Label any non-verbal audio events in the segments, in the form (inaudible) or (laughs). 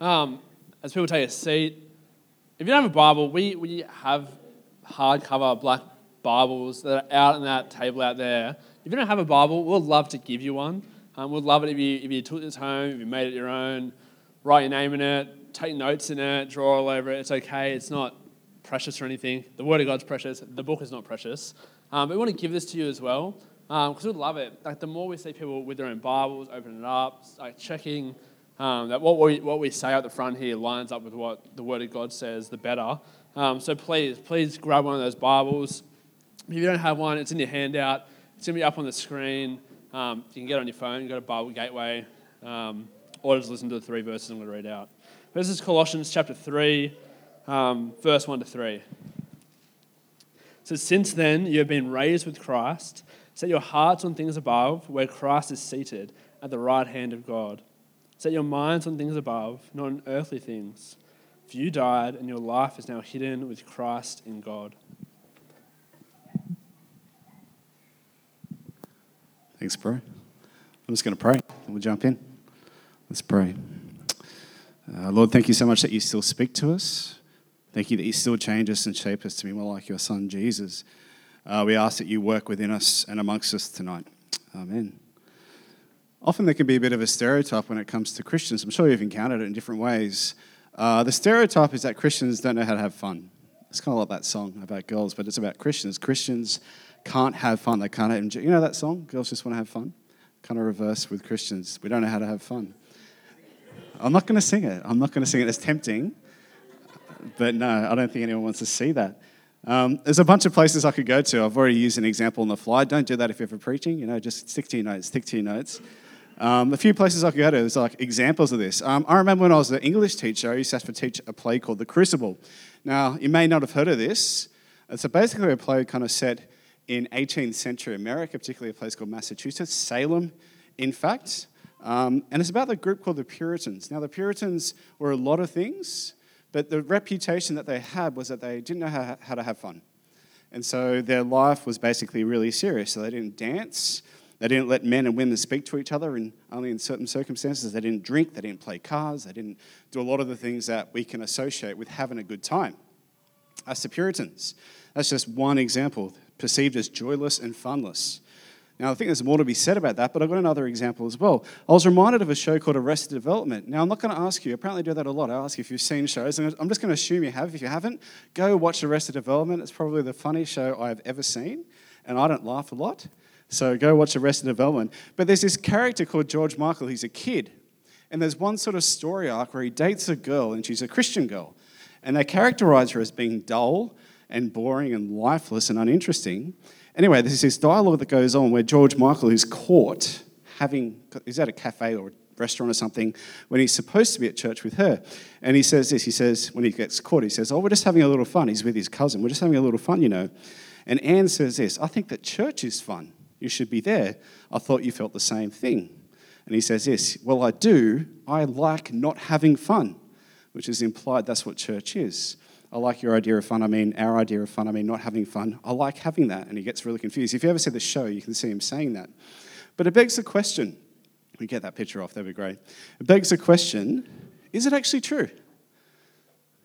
Um, as people take a seat, if you don't have a Bible, we, we have hardcover black Bibles that are out on that table out there. If you don't have a Bible, we'd love to give you one. Um, we'd love it if you, if you took this home, if you made it your own, write your name in it, take notes in it, draw all over it. It's okay. It's not precious or anything. The Word of God's precious. The book is not precious. Um, but we want to give this to you as well because um, we'd love it. Like the more we see people with their own Bibles, opening it up, like checking um, that what we, what we say at the front here lines up with what the Word of God says, the better. Um, so please, please grab one of those Bibles. If you don't have one, it's in your handout. It's going to be up on the screen. Um, you can get it on your phone, go to Bible Gateway, um, or just listen to the three verses I'm going to read out. This is Colossians chapter 3, um, verse 1 to 3. It says, Since then you have been raised with Christ, set your hearts on things above, where Christ is seated at the right hand of God. Set your minds on things above, not on earthly things. For you died, and your life is now hidden with Christ in God. Thanks, bro. I'm just going to pray. and We'll jump in. Let's pray. Uh, Lord, thank you so much that you still speak to us. Thank you that you still change us and shape us to be more like your son, Jesus. Uh, we ask that you work within us and amongst us tonight. Amen. Often there can be a bit of a stereotype when it comes to Christians. I'm sure you've encountered it in different ways. Uh, the stereotype is that Christians don't know how to have fun. It's kind of like that song about girls, but it's about Christians. Christians can't have fun. They can't enjoy. You know that song? Girls just want to have fun. Kind of reverse with Christians. We don't know how to have fun. I'm not going to sing it. I'm not going to sing it. It's tempting, but no, I don't think anyone wants to see that. Um, there's a bunch of places I could go to. I've already used an example on the fly. Don't do that if you're ever preaching. You know, just stick to your notes. Stick to your notes. Um, a few places I could go to. There's like examples of this. Um, I remember when I was an English teacher, I used to have to teach a play called The Crucible. Now, you may not have heard of this. It's basically a play kind of set in 18th century America, particularly a place called Massachusetts, Salem, in fact. Um, and it's about the group called the Puritans. Now, the Puritans were a lot of things, but the reputation that they had was that they didn't know how, how to have fun. And so their life was basically really serious. So they didn't dance, they didn't let men and women speak to each other in, only in certain circumstances. They didn't drink, they didn't play cards, they didn't do a lot of the things that we can associate with having a good time. That's the Puritans. That's just one example perceived as joyless and funless. Now, I think there's more to be said about that, but I've got another example as well. I was reminded of a show called Arrested Development. Now, I'm not going to ask you, I apparently do that a lot. I ask you if you've seen shows, and I'm just going to assume you have. If you haven't, go watch Arrested Development. It's probably the funniest show I've ever seen, and I don't laugh a lot. So go watch Arrested Development. But there's this character called George Michael. He's a kid. And there's one sort of story arc where he dates a girl, and she's a Christian girl. And they characterize her as being dull and boring and lifeless and uninteresting. Anyway, there's this dialogue that goes on where George Michael is caught having, he's at a cafe or a restaurant or something when he's supposed to be at church with her. And he says this, he says, when he gets caught, he says, Oh, we're just having a little fun. He's with his cousin. We're just having a little fun, you know. And Ann says this, I think that church is fun. You should be there. I thought you felt the same thing. And he says this, Well, I do. I like not having fun, which is implied that's what church is. I like your idea of fun. I mean, our idea of fun. I mean, not having fun. I like having that. And he gets really confused. If you ever see the show, you can see him saying that. But it begs the question we get that picture off, that'd be great. It begs the question is it actually true?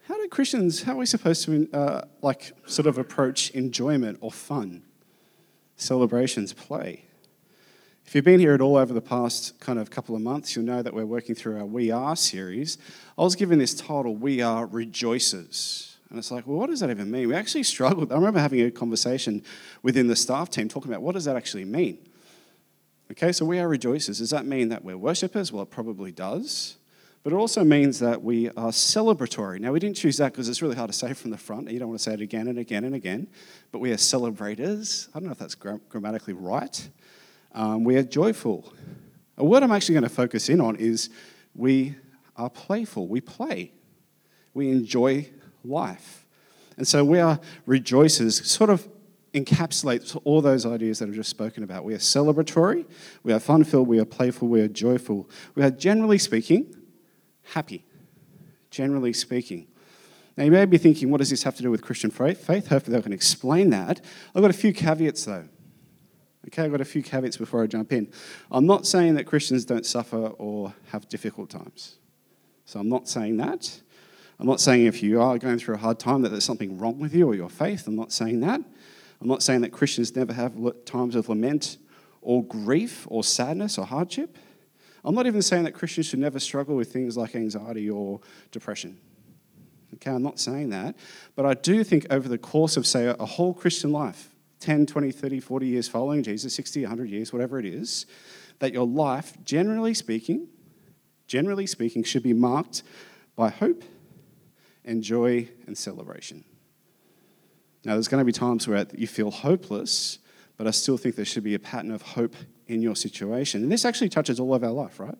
How do Christians, how are we supposed to, uh, like, sort of approach enjoyment or fun, celebrations, play? If you've been here at all over the past kind of couple of months, you'll know that we're working through our We Are series. I was given this title, We Are Rejoicers. And it's like, well, what does that even mean? We actually struggled. I remember having a conversation within the staff team talking about what does that actually mean? Okay, so we are rejoicers. Does that mean that we're worshippers? Well, it probably does. But it also means that we are celebratory. Now, we didn't choose that because it's really hard to say from the front. You don't want to say it again and again and again. But we are celebrators. I don't know if that's grammatically right. Um, we are joyful. A word I'm actually going to focus in on is we are playful. We play. We enjoy life. And so we are rejoicers, sort of encapsulates all those ideas that I've just spoken about. We are celebratory, we are fun filled, we are playful, we are joyful. We are generally speaking happy. Generally speaking. Now, you may be thinking, what does this have to do with Christian faith? Hopefully, I can explain that. I've got a few caveats, though. Okay, I've got a few caveats before I jump in. I'm not saying that Christians don't suffer or have difficult times. So I'm not saying that. I'm not saying if you are going through a hard time that there's something wrong with you or your faith. I'm not saying that. I'm not saying that Christians never have times of lament or grief or sadness or hardship. I'm not even saying that Christians should never struggle with things like anxiety or depression. Okay, I'm not saying that. But I do think over the course of, say, a whole Christian life, 10, 20, 30, 40 years following Jesus, 60, 100 years, whatever it is, that your life, generally speaking, generally speaking, should be marked by hope and joy and celebration. Now, there's going to be times where you feel hopeless, but I still think there should be a pattern of hope in your situation. And this actually touches all of our life, right?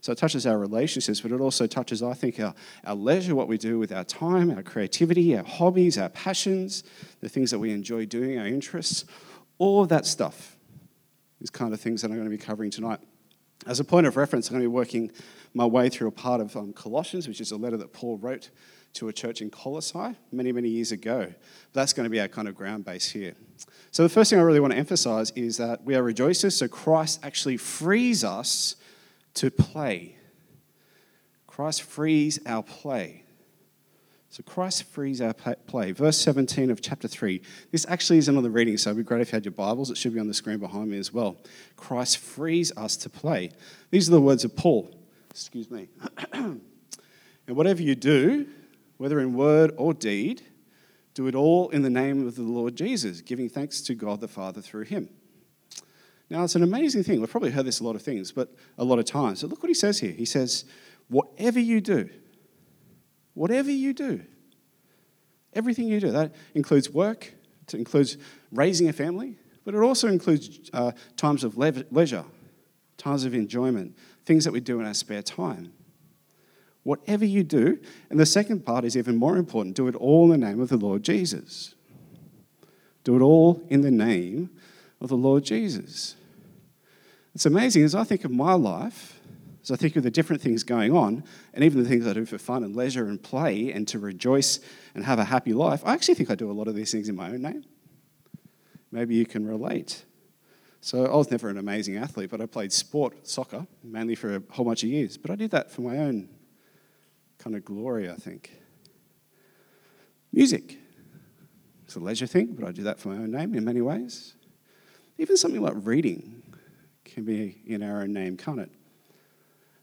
So it touches our relationships, but it also touches, I think, our, our leisure, what we do with our time, our creativity, our hobbies, our passions, the things that we enjoy doing, our interests. All of that stuff is kind of things that I'm going to be covering tonight. As a point of reference, I'm going to be working my way through a part of um, Colossians, which is a letter that Paul wrote to a church in Colossae many, many years ago. That's going to be our kind of ground base here. So, the first thing I really want to emphasize is that we are rejoicers, so Christ actually frees us to play. Christ frees our play. So Christ frees our play. Verse 17 of chapter 3. This actually isn't on the reading, so it'd be great if you had your Bibles. It should be on the screen behind me as well. Christ frees us to play. These are the words of Paul. Excuse me. (clears throat) and whatever you do, whether in word or deed, do it all in the name of the Lord Jesus, giving thanks to God the Father through him. Now, it's an amazing thing. We've probably heard this a lot of things, but a lot of times. So look what he says here. He says, whatever you do, whatever you do, everything you do, that includes work, it includes raising a family, but it also includes uh, times of leisure, times of enjoyment, things that we do in our spare time. Whatever you do, and the second part is even more important do it all in the name of the Lord Jesus. Do it all in the name of the Lord Jesus. It's amazing as I think of my life, as I think of the different things going on, and even the things I do for fun and leisure and play and to rejoice and have a happy life, I actually think I do a lot of these things in my own name. Maybe you can relate. So I was never an amazing athlete, but I played sport, soccer, mainly for a whole bunch of years. But I did that for my own kind of glory, I think. Music. It's a leisure thing, but I do that for my own name in many ways. Even something like reading can be in our own name, can't it?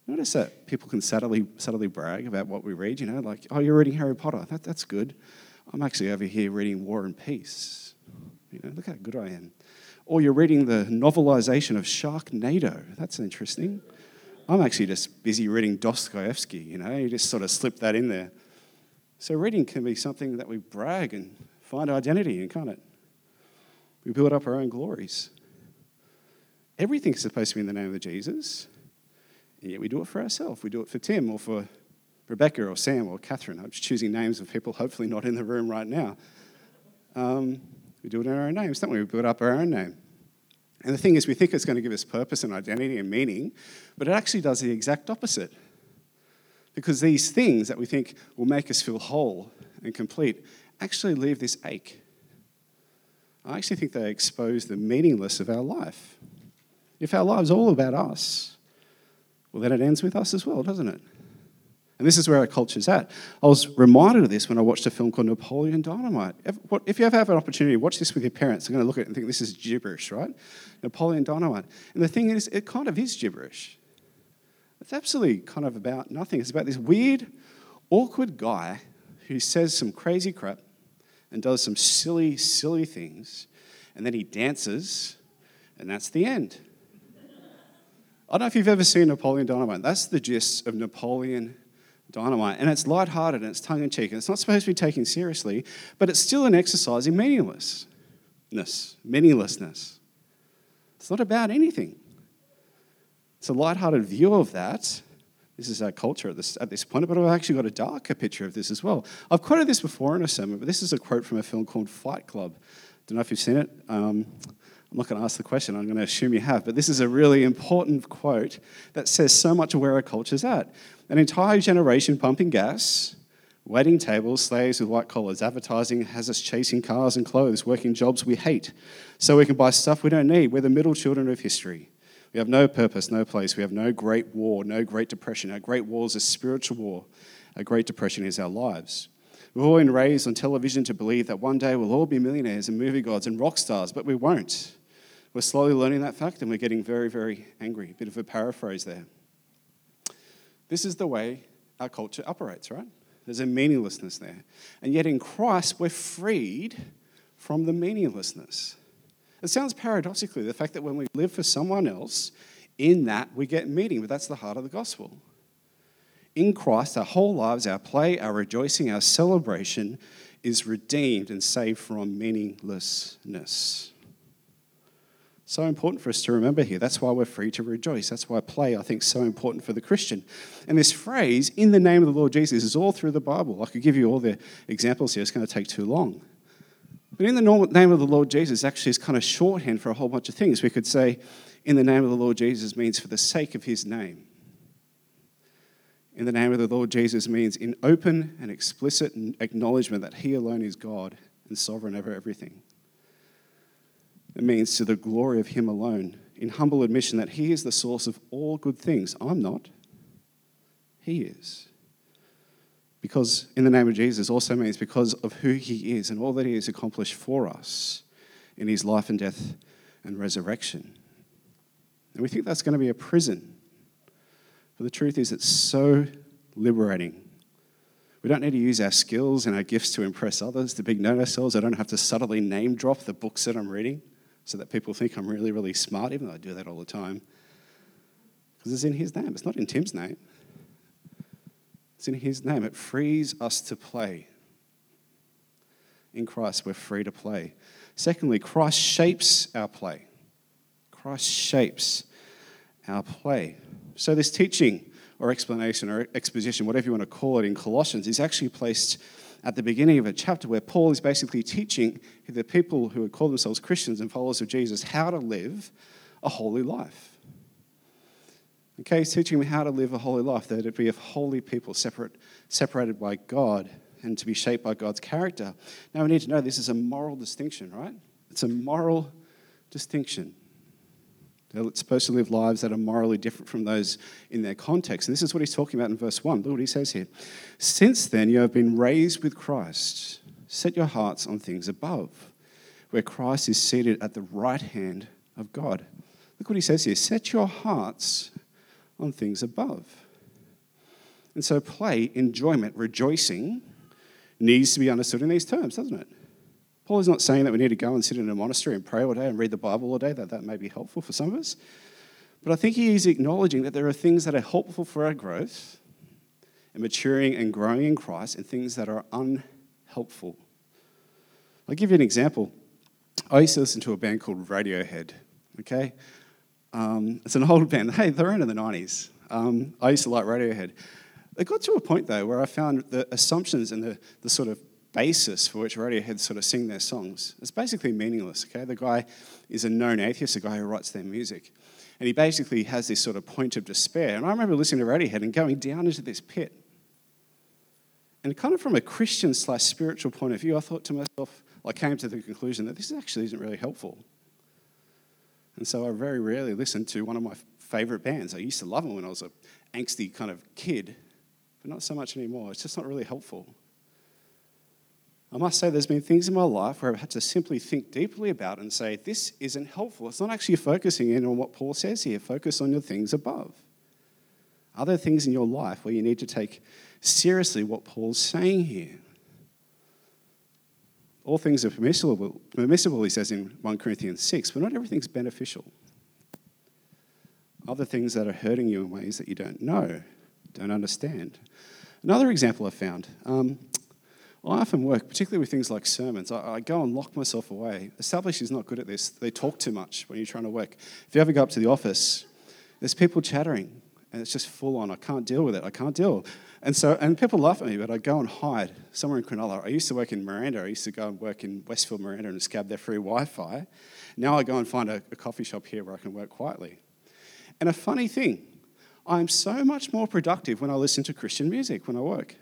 Notice that people can subtly, subtly brag about what we read, you know, like, oh, you're reading Harry Potter. That, that's good. I'm actually over here reading War and Peace. You know, look how good I am. Or you're reading the novelization of Sharknado. That's interesting. I'm actually just busy reading Dostoevsky, you know, you just sort of slip that in there. So reading can be something that we brag and find identity in, can't it? We build up our own glories. Everything's supposed to be in the name of Jesus, and yet we do it for ourselves. We do it for Tim or for Rebecca or Sam or Catherine. I'm just choosing names of people hopefully not in the room right now. Um, we do it in our own names, don't we? We build up our own name. And the thing is, we think it's going to give us purpose and identity and meaning, but it actually does the exact opposite. Because these things that we think will make us feel whole and complete actually leave this ache. I actually think they expose the meaningless of our life. If our lives all about us, well, then it ends with us as well, doesn't it? And this is where our culture's at. I was reminded of this when I watched a film called Napoleon Dynamite. If you ever have an opportunity, watch this with your parents. They're going to look at it and think this is gibberish, right? Napoleon Dynamite. And the thing is, it kind of is gibberish. It's absolutely kind of about nothing. It's about this weird, awkward guy who says some crazy crap and does some silly, silly things, and then he dances, and that's the end. I don't know if you've ever seen Napoleon Dynamite. That's the gist of Napoleon Dynamite. And it's lighthearted and it's tongue in cheek. And it's not supposed to be taken seriously, but it's still an exercise in meaninglessness. Meaninglessness. It's not about anything. It's a lighthearted view of that. This is our culture at this, at this point, but I've actually got a darker picture of this as well. I've quoted this before in a sermon, but this is a quote from a film called Fight Club. Don't know if you've seen it. Um, I'm not going to ask the question, I'm going to assume you have, but this is a really important quote that says so much of where our culture's at. An entire generation pumping gas, waiting tables, slaves with white collars, advertising has us chasing cars and clothes, working jobs we hate, so we can buy stuff we don't need. We're the middle children of history. We have no purpose, no place. We have no great war, no great depression. Our great war is a spiritual war. Our great depression is our lives. We've all been raised on television to believe that one day we'll all be millionaires and movie gods and rock stars, but we won't. We're slowly learning that fact and we're getting very, very angry. A bit of a paraphrase there. This is the way our culture operates, right? There's a meaninglessness there. And yet in Christ, we're freed from the meaninglessness. It sounds paradoxically the fact that when we live for someone else, in that we get meaning, but that's the heart of the gospel. In Christ, our whole lives, our play, our rejoicing, our celebration is redeemed and saved from meaninglessness. So important for us to remember here. That's why we're free to rejoice. That's why play, I think, is so important for the Christian. And this phrase, in the name of the Lord Jesus, is all through the Bible. I could give you all the examples here, it's going to take too long. But in the name of the Lord Jesus, actually, is kind of shorthand for a whole bunch of things. We could say, in the name of the Lord Jesus means for the sake of his name. In the name of the Lord Jesus means in open and explicit acknowledgement that he alone is God and sovereign over everything. It means to the glory of Him alone, in humble admission that He is the source of all good things. I'm not, He is. Because in the name of Jesus also means because of who He is and all that He has accomplished for us in His life and death and resurrection. And we think that's going to be a prison. But the truth is, it's so liberating. We don't need to use our skills and our gifts to impress others, to big note ourselves. I don't have to subtly name drop the books that I'm reading so that people think I'm really, really smart, even though I do that all the time. Because it's in His name, it's not in Tim's name. It's in His name. It frees us to play. In Christ, we're free to play. Secondly, Christ shapes our play. Christ shapes our play. So, this teaching or explanation or exposition, whatever you want to call it, in Colossians is actually placed at the beginning of a chapter where Paul is basically teaching the people who would call themselves Christians and followers of Jesus how to live a holy life. Okay, he's teaching them how to live a holy life, that it be a holy people, separate, separated by God, and to be shaped by God's character. Now we need to know this is a moral distinction, right? It's a moral distinction. They're supposed to live lives that are morally different from those in their context. And this is what he's talking about in verse 1. Look what he says here. Since then, you have been raised with Christ. Set your hearts on things above, where Christ is seated at the right hand of God. Look what he says here. Set your hearts on things above. And so, play, enjoyment, rejoicing needs to be understood in these terms, doesn't it? Paul is not saying that we need to go and sit in a monastery and pray all day and read the Bible all day, that that may be helpful for some of us. But I think he is acknowledging that there are things that are helpful for our growth and maturing and growing in Christ and things that are unhelpful. I'll give you an example. I used to listen to a band called Radiohead, okay? Um, it's an (laughs) old band. Hey, they're in the 90s. Um, I used to like Radiohead. It got to a point, though, where I found the assumptions and the, the sort of basis for which Radiohead sort of sing their songs. It's basically meaningless, okay? The guy is a known atheist, a guy who writes their music. And he basically has this sort of point of despair. And I remember listening to Radiohead and going down into this pit. And kind of from a Christian slash spiritual point of view, I thought to myself, I came to the conclusion that this actually isn't really helpful. And so I very rarely listen to one of my favorite bands. I used to love them when I was an angsty kind of kid, but not so much anymore. It's just not really helpful. I must say, there's been things in my life where I've had to simply think deeply about and say, this isn't helpful. It's not actually focusing in on what Paul says here. Focus on your things above. Are there things in your life where you need to take seriously what Paul's saying here? All things are permissible, permissible, he says in 1 Corinthians 6, but not everything's beneficial. Other things that are hurting you in ways that you don't know, don't understand. Another example I found um, I often work, particularly with things like sermons. I, I, go and lock myself away. Established is not good at this. They talk too much when you're trying to work. If you ever go up to the office, there's people chattering, and it's just full on. I can't deal with it. I can't deal. And so, and people laugh at me, but I go and hide somewhere in Cronulla. I used to work in Miranda. I used to go and work in Westfield, Miranda, and scab their free Wi-Fi. Now I go and find a, a coffee shop here where I can work quietly. And a funny thing, I'm so much more productive when I listen to Christian music when I work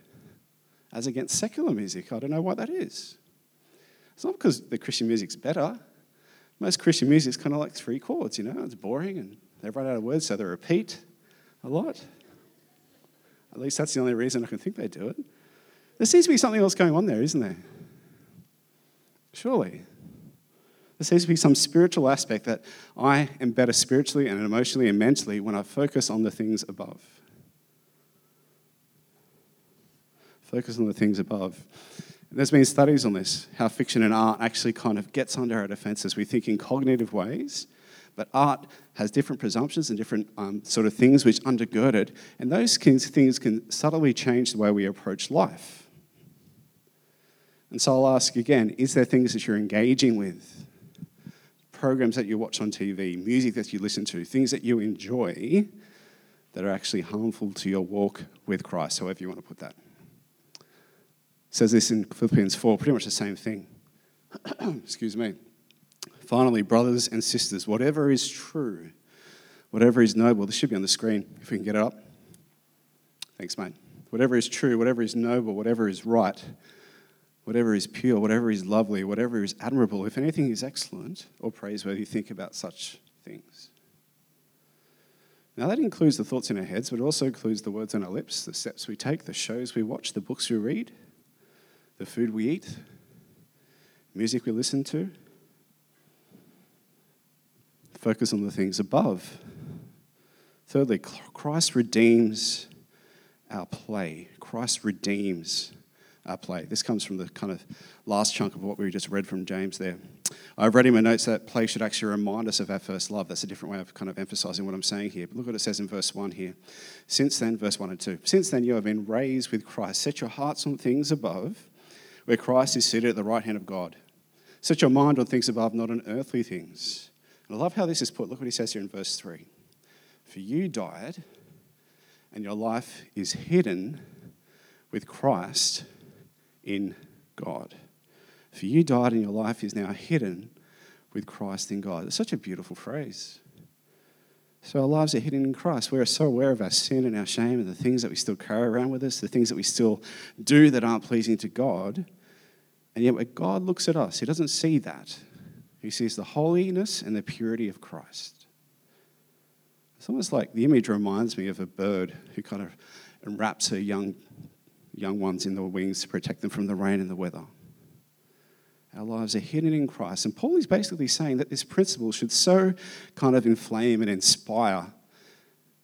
as against secular music. I don't know why that is. It's not because the Christian music's better. Most Christian music is kind of like three chords, you know, it's boring and They've run out of words, so they repeat a lot. At least that's the only reason I can think they do it. There seems to be something else going on there, isn't there? Surely. There seems to be some spiritual aspect that I am better spiritually and emotionally and mentally when I focus on the things above. Focus on the things above. There's been studies on this, how fiction and art actually kind of gets under our defenses. We think in cognitive ways, but art has different presumptions and different um, sort of things which undergird it, and those things can subtly change the way we approach life. And so I'll ask again is there things that you're engaging with? Programs that you watch on TV, music that you listen to, things that you enjoy that are actually harmful to your walk with Christ, however you want to put that says this in Philippians 4, pretty much the same thing. (clears throat) Excuse me. Finally, brothers and sisters, whatever is true, whatever is noble, this should be on the screen if we can get it up. Thanks, mate. Whatever is true, whatever is noble, whatever is right, whatever is pure, whatever is lovely, whatever is admirable, if anything is excellent or praiseworthy, think about such things. Now, that includes the thoughts in our heads, but it also includes the words on our lips, the steps we take, the shows we watch, the books we read, the food we eat, music we listen to. Focus on the things above. Thirdly, Christ redeems our play. Christ redeems our play. This comes from the kind of last chunk of what we just read from James there. I've read in my notes that play should actually remind us of our first love. That's a different way of kind of emphasizing what I'm saying here. But look what it says in verse 1 here. Since then, verse 1 and 2. Since then, you have been raised with Christ. Set your hearts on things above where Christ is seated at the right hand of God. Set your mind on things above, not on earthly things. And I love how this is put. Look what he says here in verse 3. For you died, and your life is hidden with Christ in God. For you died, and your life is now hidden with Christ in God. It's such a beautiful phrase. So our lives are hidden in Christ. We're so aware of our sin and our shame and the things that we still carry around with us, the things that we still do that aren't pleasing to God. And yet, when God looks at us, He doesn't see that. He sees the holiness and the purity of Christ. It's almost like the image reminds me of a bird who kind of wraps her young, young ones in the wings to protect them from the rain and the weather. Our lives are hidden in Christ. And Paul is basically saying that this principle should so kind of inflame and inspire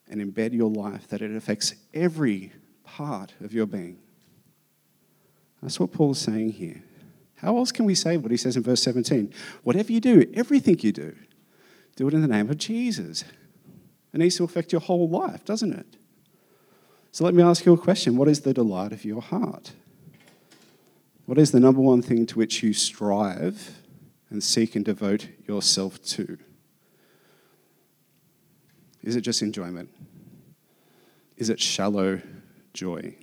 and embed your life that it affects every part of your being. That's what Paul is saying here. How else can we say what he says in verse 17? Whatever you do, everything you do, do it in the name of Jesus. It needs to affect your whole life, doesn't it? So let me ask you a question What is the delight of your heart? What is the number one thing to which you strive and seek and devote yourself to? Is it just enjoyment? Is it shallow joy?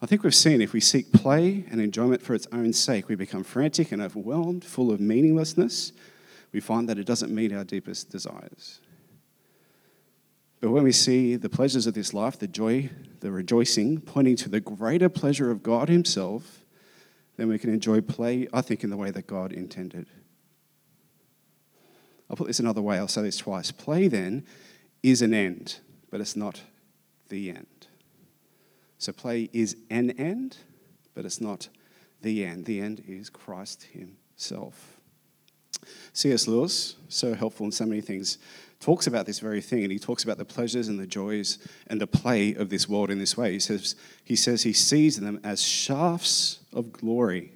I think we've seen if we seek play and enjoyment for its own sake, we become frantic and overwhelmed, full of meaninglessness. We find that it doesn't meet our deepest desires. But when we see the pleasures of this life, the joy, the rejoicing, pointing to the greater pleasure of God Himself, then we can enjoy play, I think, in the way that God intended. I'll put this another way, I'll say this twice. Play then is an end, but it's not the end. So play is an end, but it's not the end. The end is Christ Himself. C.S. Lewis, so helpful in so many things, talks about this very thing, and he talks about the pleasures and the joys and the play of this world in this way. He says he, says he sees them as shafts of glory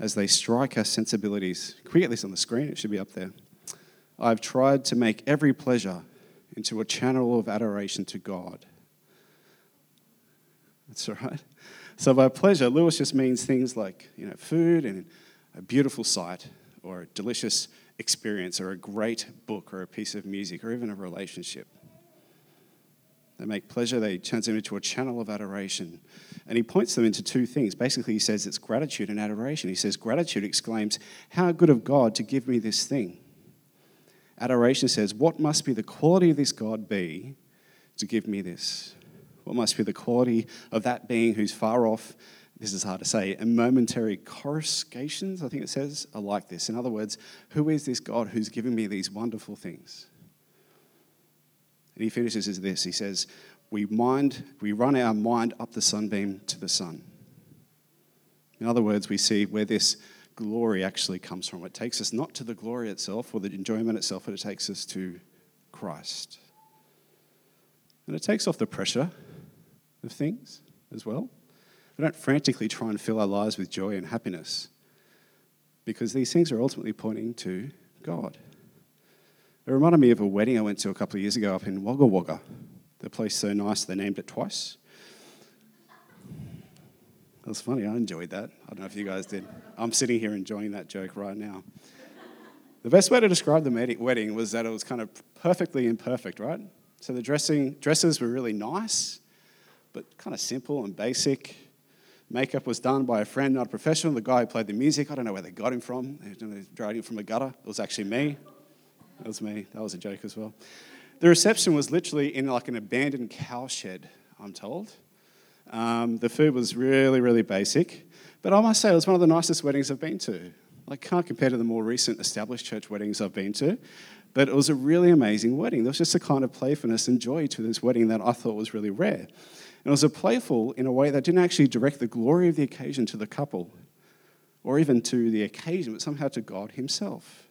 as they strike our sensibilities. Can we get this on the screen? It should be up there. I've tried to make every pleasure into a channel of adoration to God. That's right. So by pleasure, Lewis just means things like you know food and a beautiful sight or a delicious experience or a great book or a piece of music or even a relationship. They make pleasure, they turn them into a channel of adoration. And he points them into two things. Basically, he says it's gratitude and adoration. He says, Gratitude exclaims, How good of God to give me this thing. Adoration says, What must be the quality of this God be to give me this? What must be the quality of that being who's far off this is hard to say, and momentary coruscations, I think it says, are like this. In other words, who is this God who's given me these wonderful things? And he finishes as this. He says, we, mind, we run our mind up the sunbeam to the sun. In other words, we see where this glory actually comes from. It takes us not to the glory itself or the enjoyment itself, but it takes us to Christ. And it takes off the pressure of things as well. We don't frantically try and fill our lives with joy and happiness because these things are ultimately pointing to God. It reminded me of a wedding I went to a couple of years ago up in Wagga Wagga. The place so nice they named it twice. It was funny. I enjoyed that. I don't know if you guys did. I'm sitting here enjoying that joke right now. The best way to describe the wedding was that it was kind of perfectly imperfect, right? So the dressing dresses were really nice, but kind of simple and basic. Makeup was done by a friend, not a professional. The guy who played the music, I don't know where they got him from. They dragged him from a gutter. It was actually me. That was me. That was a joke as well. The reception was literally in like an abandoned cow shed, I'm told. Um, the food was really, really basic. But I must say, it was one of the nicest weddings I've been to. I can't compare to the more recent established church weddings I've been to. But it was a really amazing wedding. There was just a kind of playfulness and joy to this wedding that I thought was really rare. And it was a playful in a way that didn't actually direct the glory of the occasion to the couple or even to the occasion, but somehow to God Himself.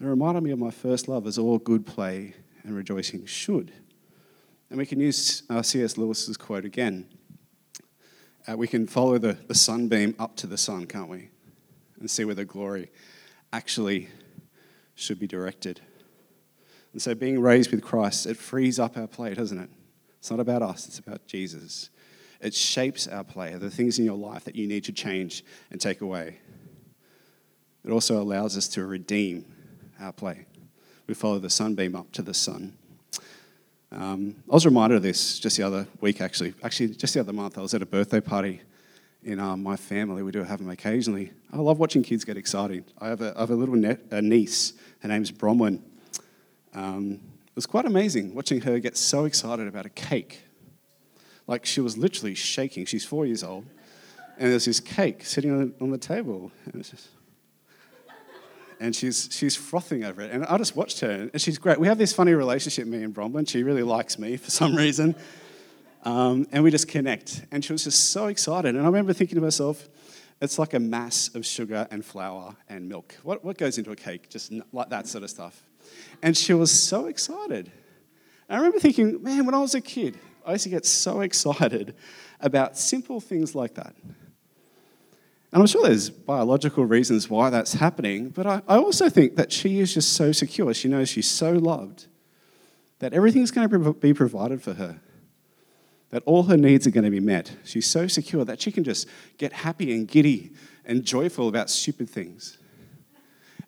It reminded me of my first love, as all good play and rejoicing should. And we can use uh, C.S. Lewis's quote again. Uh, we can follow the, the sunbeam up to the sun, can't we? And see where the glory actually should be directed. And so, being raised with Christ, it frees up our play, doesn't it? It's not about us, it's about Jesus. It shapes our play, the things in your life that you need to change and take away. It also allows us to redeem our play. We follow the sunbeam up to the sun. Um, I was reminded of this just the other week, actually. Actually, just the other month, I was at a birthday party in um, my family. We do have them occasionally. I love watching kids get excited. I have a, I have a little ne- a niece. Her name's Bronwyn. Um, was quite amazing watching her get so excited about a cake. Like she was literally shaking. She's four years old, and there's this cake sitting on the, on the table. And just, and she's, she's frothing over it. And I just watched her, and she's great. We have this funny relationship, me and Bronwyn. She really likes me for some (laughs) reason. Um, and we just connect. And she was just so excited. And I remember thinking to myself, it's like a mass of sugar and flour and milk. What, what goes into a cake? Just like that sort of stuff. And she was so excited. And I remember thinking, man, when I was a kid, I used to get so (laughs) excited about simple things like that. And I'm sure there's biological reasons why that's happening, but I, I also think that she is just so secure. She knows she's so loved that everything's going to be provided for her, that all her needs are going to be met. She's so secure that she can just get happy and giddy and joyful about stupid things.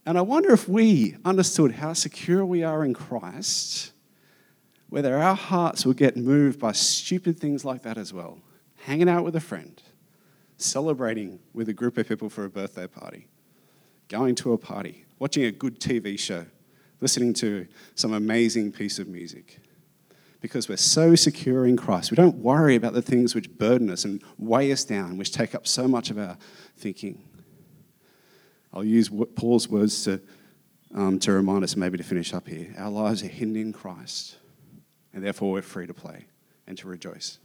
And I wonder if we understood how secure we are in Christ, whether our hearts would get moved by stupid things like that as well. Hanging out with a friend, celebrating with a group of people for a birthday party, going to a party, watching a good TV show, listening to some amazing piece of music. Because we're so secure in Christ, we don't worry about the things which burden us and weigh us down, which take up so much of our thinking. I'll use Paul's words to, um, to remind us, maybe to finish up here. Our lives are hidden in Christ, and therefore we're free to play and to rejoice.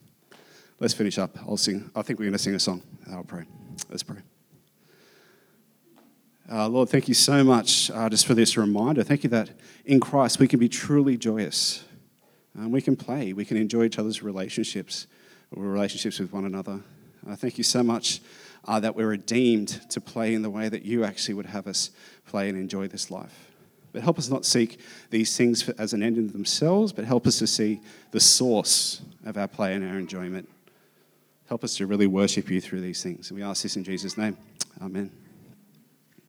Let's finish up. I'll sing. I think we're going to sing a song. I'll pray. Let's pray. Uh, Lord, thank you so much uh, just for this reminder. Thank you that in Christ we can be truly joyous. Um, we can play. We can enjoy each other's relationships, relationships with one another. Uh, thank you so much uh, that we're redeemed to play in the way that you actually would have us play and enjoy this life. But help us not seek these things as an end in themselves, but help us to see the source of our play and our enjoyment. Help us to really worship you through these things. And we ask this in Jesus' name. Amen.